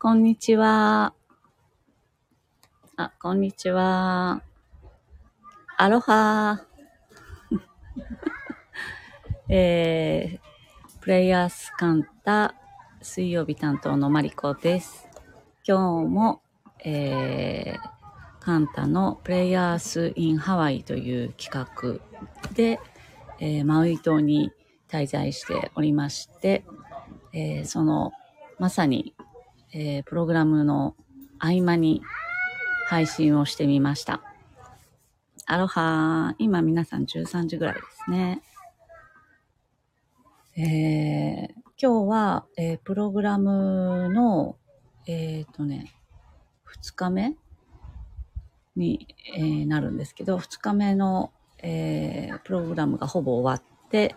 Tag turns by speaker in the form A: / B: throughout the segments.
A: こんにちは。あ、こんにちは。アロハ えー、プレイヤースカンタ水曜日担当のマリコです。今日も、えー、カンタのプレイヤースインハワイという企画で、えーマウイ島に滞在しておりまして、えーそのまさに、えープログラムの合間に配信をしてみました。アロハ今皆さん13時ぐらいですね。えー今日は、えープログラムの、えっ、とね、2日目に、えーなるんですけど、2日目の、えープログラムがほぼ終わって、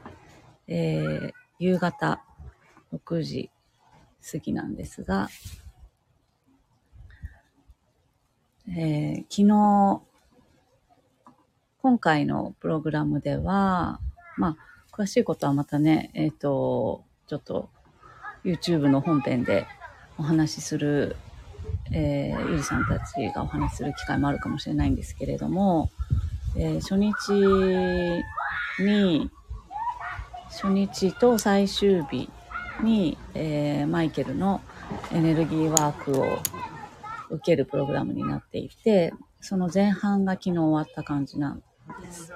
A: えー夕方6時過ぎなんですが、えー昨日、今回のプログラムでは、まあ、詳しいことはまたね、えっ、と、ちょっと YouTube の本編でお話しする、えーゆりさんたちがお話しする機会もあるかもしれないんですけれども、えー初日に、初日と最終日に、えーマイケルのエネルギーワークを受けるプログラムになっていて、その前半が昨日終わった感じなんです。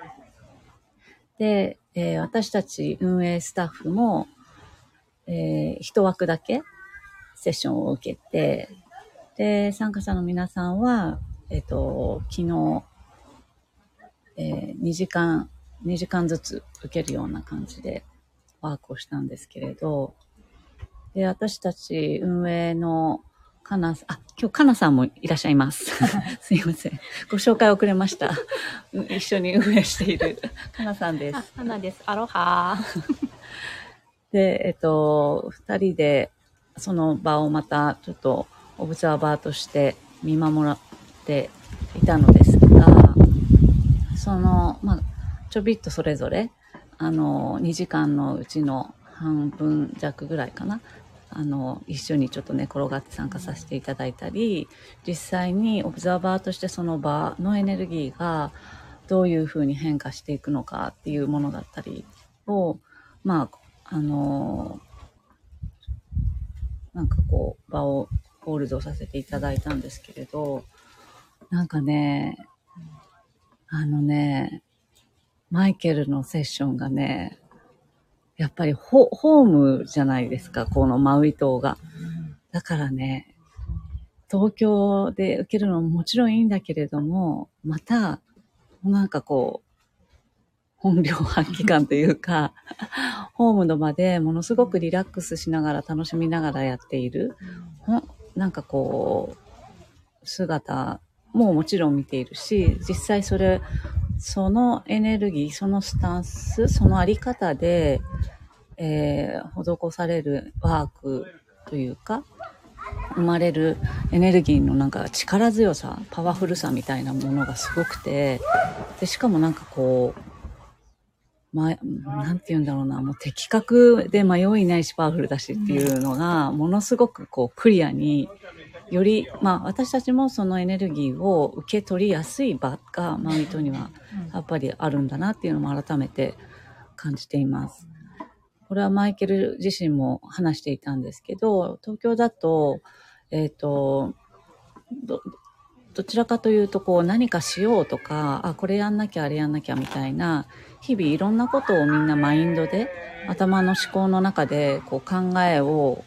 A: で、えー私たち運営スタッフも、えー一枠だけセッションを受けて、で、参加者の皆さんは、えっ、と、昨日、え2時間、2時間ずつ受けるような感じでワークをしたんですけれど、で、私たち運営のかな、あ、今日かなさんもいらっしゃいます。すいません。ご紹介遅れました。う一緒に運営しているかなさんです
B: あ。、花です。アロハ。
A: で、えっと、二人でその場をまたちょっとオブザーバーとして見守っていたのですが、その、まあ、ちょびっとそれぞれ、あの、2時間のうちの半分弱ぐらいかな。あの、一緒にちょっと寝転がって参加させていただいたり、実際にオブザーバーとしてその場のエネルギーがどういうふうに変化していくのかっていうものだったりを、まあ、あのなんかこう、場をホールドさせていただいたんですけれど、なんかね、あのね、マイケルのセッションがね、やっぱりホホームじゃないですか、このマウイ島が。だからね、東京で受けるのももちろんいいんだけれども、また、なんかこう、本領発揮感というか、ホームの場でものすごくリラックスしながら楽しみながらやっている、なんかこう、姿ももちろん見ているし、実際それ、そのエネルギー、そのスタンス、そのあり方で、えー施されるワークというか、生まれるエネルギーのなんか力強さ、パワフルさみたいなものがすごくて、で、しかもなんかこう、ま、なんて言うんだろうな、もう的確で迷いないしパワフルだしっていうのが、ものすごくこうクリアに、より、まあ私たちもそのエネルギーを受け取りやすい場がマウイ島にはやっぱりあるんだなっていうのも改めて感じています。これはマイケル自身も話していたんですけど、東京だと、えっ、と、ど、どちらかというと、こう何かしようとか、あ、これやんなきゃ、あれやんなきゃみたいな、日々いろんなことをみんなマインドで、頭の思考の中でこう考えを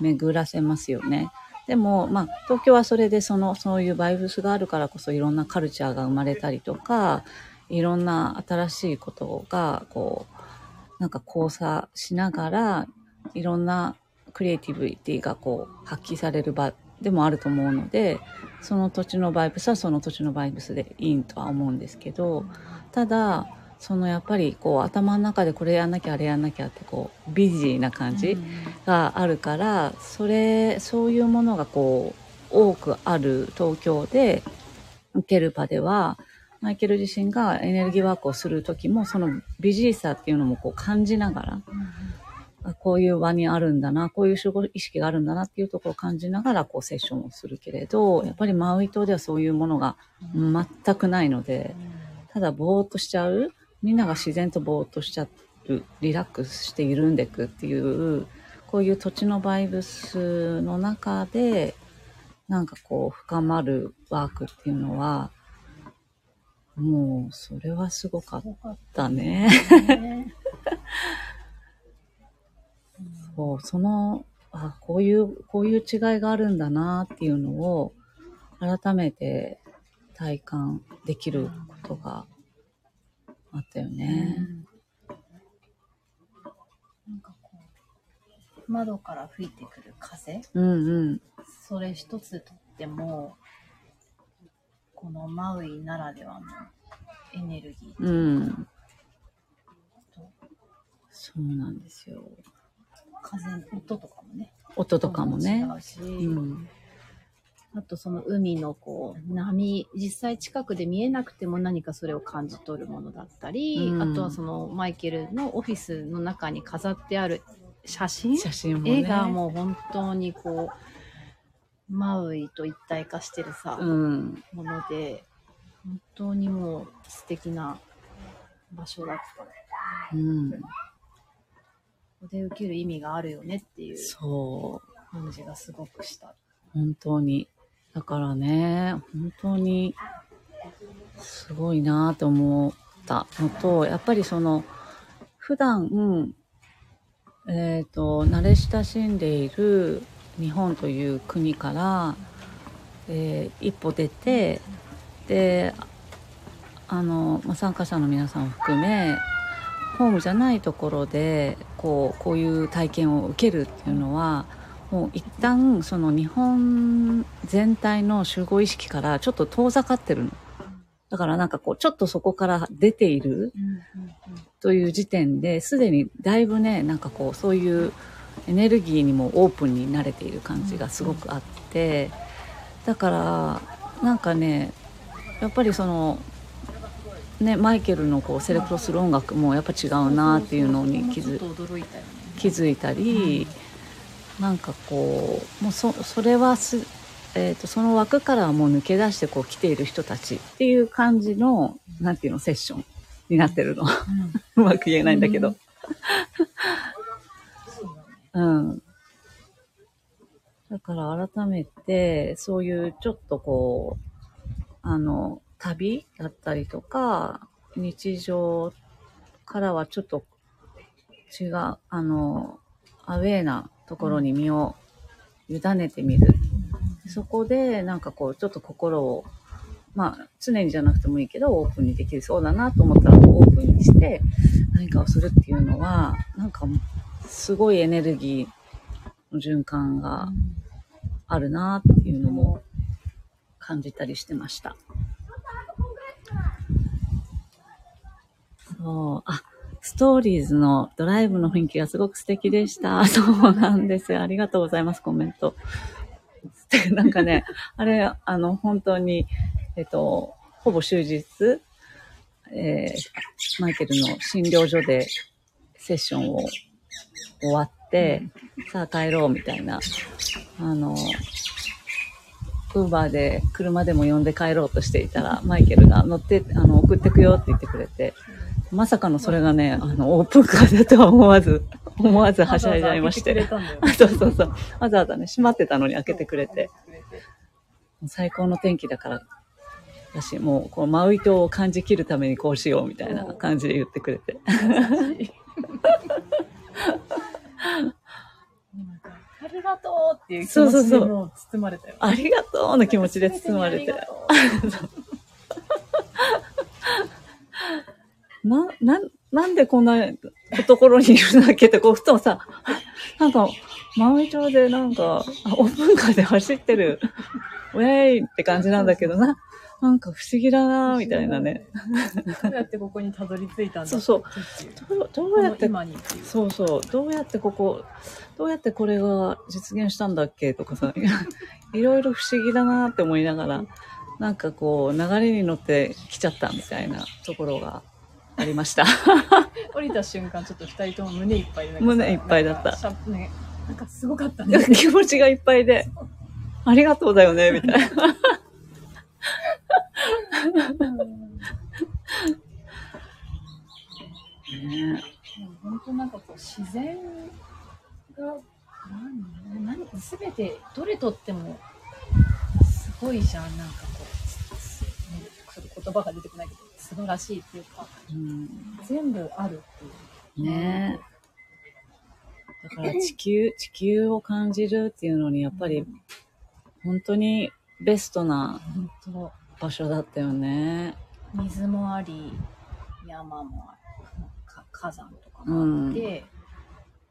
A: 巡らせますよね。でも、まあ、東京はそれでその、そういうバイブスがあるからこそいろんなカルチャーが生まれたりとか、いろんな新しいことが、こう、なんか交差しながら、いろんなクリエイティビティがこう発揮される場でもあると思うので、その土地のバイブスはその土地のバイブスでいいとは思うんですけど、ただ、そのやっぱりこう頭の中でこれやんなきゃあれやんなきゃってこうビジーな感じがあるから、それ、そういうものがこう多くある東京で受ける場では、マイケル自身がエネルギーワークをする時もそのビジーさっていうのもこう感じながら、あこういう場にあるんだな、こういう意識があるんだなっていうところを感じながらこうセッションをするけれど、やっぱりマウイ島ではそういうものが全くないので、ただぼーっとしちゃう、みんなが自然とぼーっとしちゃう、リラックスして緩んでいくっていう、こういう土地のバイブスの中で、なんかこう深まるワークっていうのは、もうそれはすごかったね。
B: ね
A: そう、その、あ、こういう、こういう違いがあるんだなっていうのを、改めて体感できることがあったよね。
B: なんかこう、窓から吹いてくる風、
A: うんうん。
B: それ一つとっても、このマウイならではのエネルギー
A: うん。
B: と
A: そうなんですよ。
B: 風の音とかもね。
A: 音とかもね。
B: 違うし、
A: うん。
B: あとその海のこう波、実際近くで見えなくても何かそれを感じ取るものだったり、
A: うん
B: あとはそのマイケルのオフィスの中に飾ってある写真
A: 写真もね。
B: 絵がもう本当にこう、マウイと一体化してるさ、
A: うん。
B: もので、本当にもう素敵な場所だった。
A: うん。
B: ここで受ける意味があるよねっていう
A: そう。
B: 感じがすごくした。
A: 本当に。だからね、本当に、すごいなって思った。のと、やっぱりその、普段、うんえっ、と、慣れ親しんでいる日本という国から、えー一歩出て、で、あの、まあ、参加者の皆さんを含め、ホームじゃないところで、こう、こういう体験を受けるっていうのは、もう一旦その日本全体の集合意識からちょっと遠ざかってるの。だからなんかこう、ちょっとそこから出ているという時点で、すでにだいぶね、なんかこう、そういうエネルギーにもオープンになれている感じがすごくあって、だから、なんかね、やっぱりその、ね、マイケルのこうセレクトする音楽もやっぱ違うなっていうのに気づ。気づいたり、なんかこうもうそそれはす、えー、とその枠からはもう抜け出してこう来ている人たちっていう感じのなんていうのセッションになってるの。うまく言えないんだけど、うん、だから改めてそういうちょっとこうあの旅だったりとか日常からはちょっと違うあのアウェーなところに身を委ねてみる。そこで、なんかこう、ちょっと心を、まあ、常にじゃなくてもいいけど、オープンにできるそうだなと思ったら、オープンにして、何かをするっていうのは、なんか、すごいエネルギーの循環があるなっていうのも感じたりしてました。そう、あ、ストーリーズのドライブの雰囲気がすごく素敵でした。そうなんですよ。ありがとうございます、コメント。なんかね、あれ、あの、本当に、えっと、ほぼ終日、えーマイケルの診療所でセッションを終わって、さあ帰ろうみたいな、あの、ウーバーで車でも呼んで帰ろうとしていたら、マイケルが乗って、あの、送ってくよって言ってくれて、まさかのそれがね、あの、オープンカーだとは思わず、思わずはしゃいじゃいまして。
B: わ
A: そうそうそう。わざわざね、閉まってたのに開けてくれて、最高の天気だから、だし、もう、こう、マウイ島を感じきるためにこうしようみたいな感じで言ってくれて。
B: ありがとうっていう気持ちで包まれたよ。
A: ありがとうの気持ちで包まれて
B: ありが。と
A: な、な、なんでこんなところにいるんだっけって、こう、ふとさ、なんか、マウイ島でなんか、あオープンカーで走ってる、ウェイって感じなんだけどな、なんか不思議だなみたいなね。
B: う。どうやってここにたどり着いたんだ
A: そうそうどうどうやって。そうそう。どうやってここ、どうやってこれが実現したんだっけとかさ、いろいろ不思議だなって思いながら、なんかこう、流れに乗ってきちゃったみたいなところがありました。
B: 降りた瞬間、ちょっと二人とも胸いっぱいで、
A: 胸いっぱいだった
B: なんかしゃね、なんかすごかったね。
A: 気持ちがいっぱいで、ありがとうだよね、みたいな。ね
B: 本当なんかこう自然が何何すべてどれとってもすごいじゃんなんかこう、すね、言葉が出てこないけど素晴らしいっていうか
A: うん。
B: 全部あるっていう。
A: ね。だから地球、地球を感じるっていうのに、やっぱり本当にベストな場所だったよね。
B: 水もあり山もありか火山とかもあって、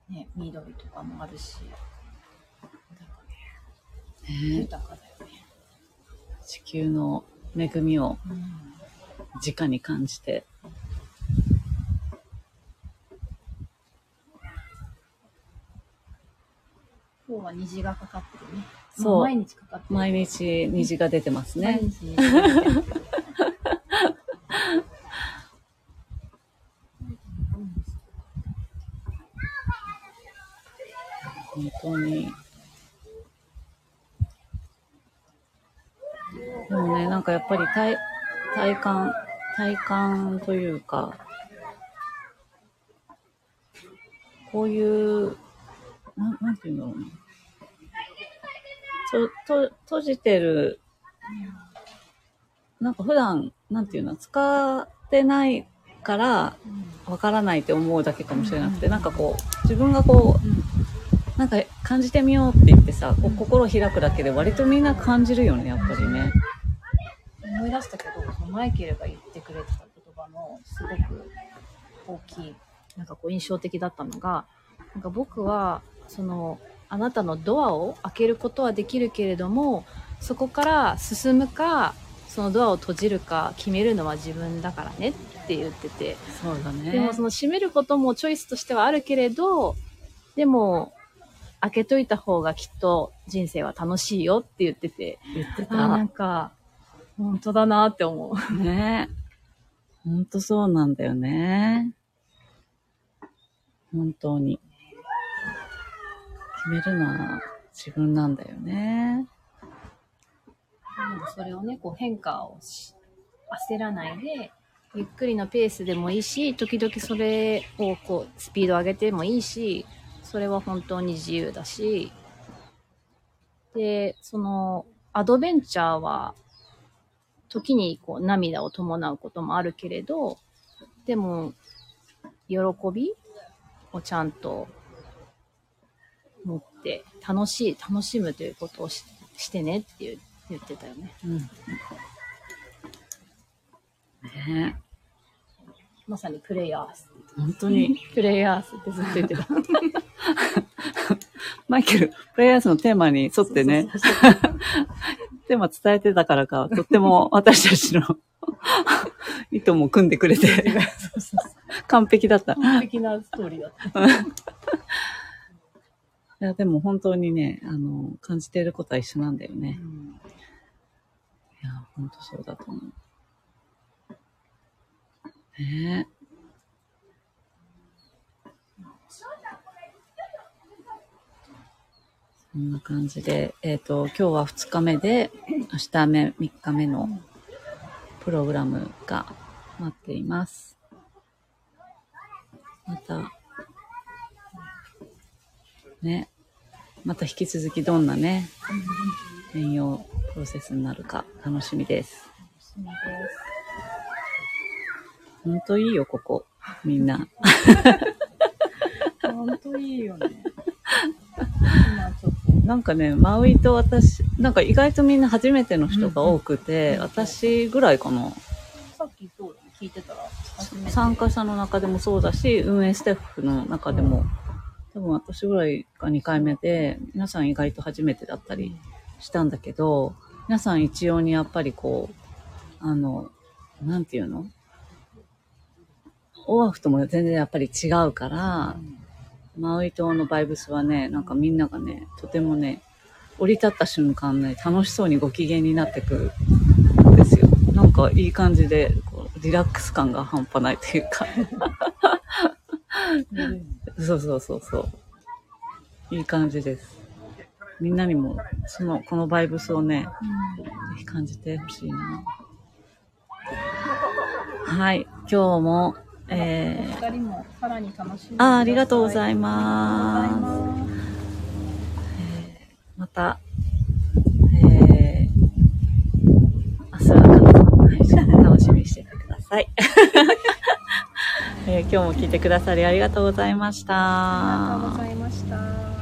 B: ね、緑とかもあるしね
A: ね。
B: 豊かだよね、
A: 地球の恵みを直に感じて。
B: 今日は虹がかかってるね
A: そう
B: まあ毎日かかってる
A: 毎日虹が出てますね。
B: 毎日虹がかかってる
A: 本当に。でもね、なんかやっぱり体、体感、体感というか、こういう、な、なんていうんだろうな。と、と、閉じてる、なんか普段、なんていうの、使ってないから、わからないって思うだけかもしれなくて、なんかこう、自分がこう、なんか感じてみようって言ってさ、こう心開くだけで割とみんな感じるよね、やっぱりね。
B: 思い出したけどマイケルが言ってくれてた言葉のすごく大きいなんかこう印象的だったのがなんか僕はそのあなたのドアを開けることはできるけれどもそこから進むかそのドアを閉じるか決めるのは自分だからねって言ってて
A: そうだね。
B: でもその閉めることもチョイスとしてはあるけれど、でも開けといた方がきっと人生は楽しいよって言ってて、
A: 言って
B: あーな
A: た。
B: んか本当だなって思う。
A: ねほんとそうなんだよね。本当に。決めるのは自分なんだよね。
B: でもそれをね、こう変化をし焦らないで、ゆっくりのペースでもいいし、時々それをこうスピード上げてもいいし、それは本当に自由だし、で、そのアドベンチャーは時にこう涙を伴うこともあるけれど、でも喜びをちゃんと持って楽しい、楽しむということをししてねって言ってたよね。
A: うん。ね
B: まさにプレイヤース。
A: 本当に。
B: プレイヤースってずっと言ってた。
A: マイケル、プレイヤーズのテーマに沿ってね、
B: そうそうそう
A: テーマ伝えてたからか、とっても 私たちの 意図も組んでくれて、
B: そうそうそう
A: 完璧だった。い
B: 完璧なストーリーだった。
A: や、でも本当にね、あの、感じていることは一緒なんだよね。いや、本当そうだと思う。ねえ。そんな感じで、えっ、と、今日は2日目で、明日目、3日目のプログラムが待っています。また、ね、また引き続きどんなね、変容プロセスになるか楽しみです。
B: そうです
A: ほんといいよ、ここ。みんな。
B: 本当いいよね。
A: なんかね、マウイと私、なんか意外とみんな初めての人が多くて、
B: うん
A: 私ぐらいかな。
B: さっきそう聞いてたら？
A: 参加者の中でもそうだし、運営スタッフの中でも、多分私ぐらいが2回目で、皆さん意外と初めてだったりしたんだけど、皆さん一様にやっぱりこう、あの、なんていうの？オアフとも全然やっぱり違うから、マウイ島のバイブスはね、なんかみんながね、とてもね、降り立った瞬間ね、楽しそうにご機嫌になってくるんですよ。なんかいい感じで、こうリラックス感が半端ないというか。そうそうそうそう。いい感じです。みんなにも、その、このバイブスをね、ぜひ感じてほしいな。はい。今日も、えー、
B: 二人もさらに楽しんで
A: あーありがとうござい
B: あ
A: ます。
B: ま
A: た、えー、明日は配信楽しみにしててください。えー今日も聞いてくださりありがとうございました。
B: ありがとうございました。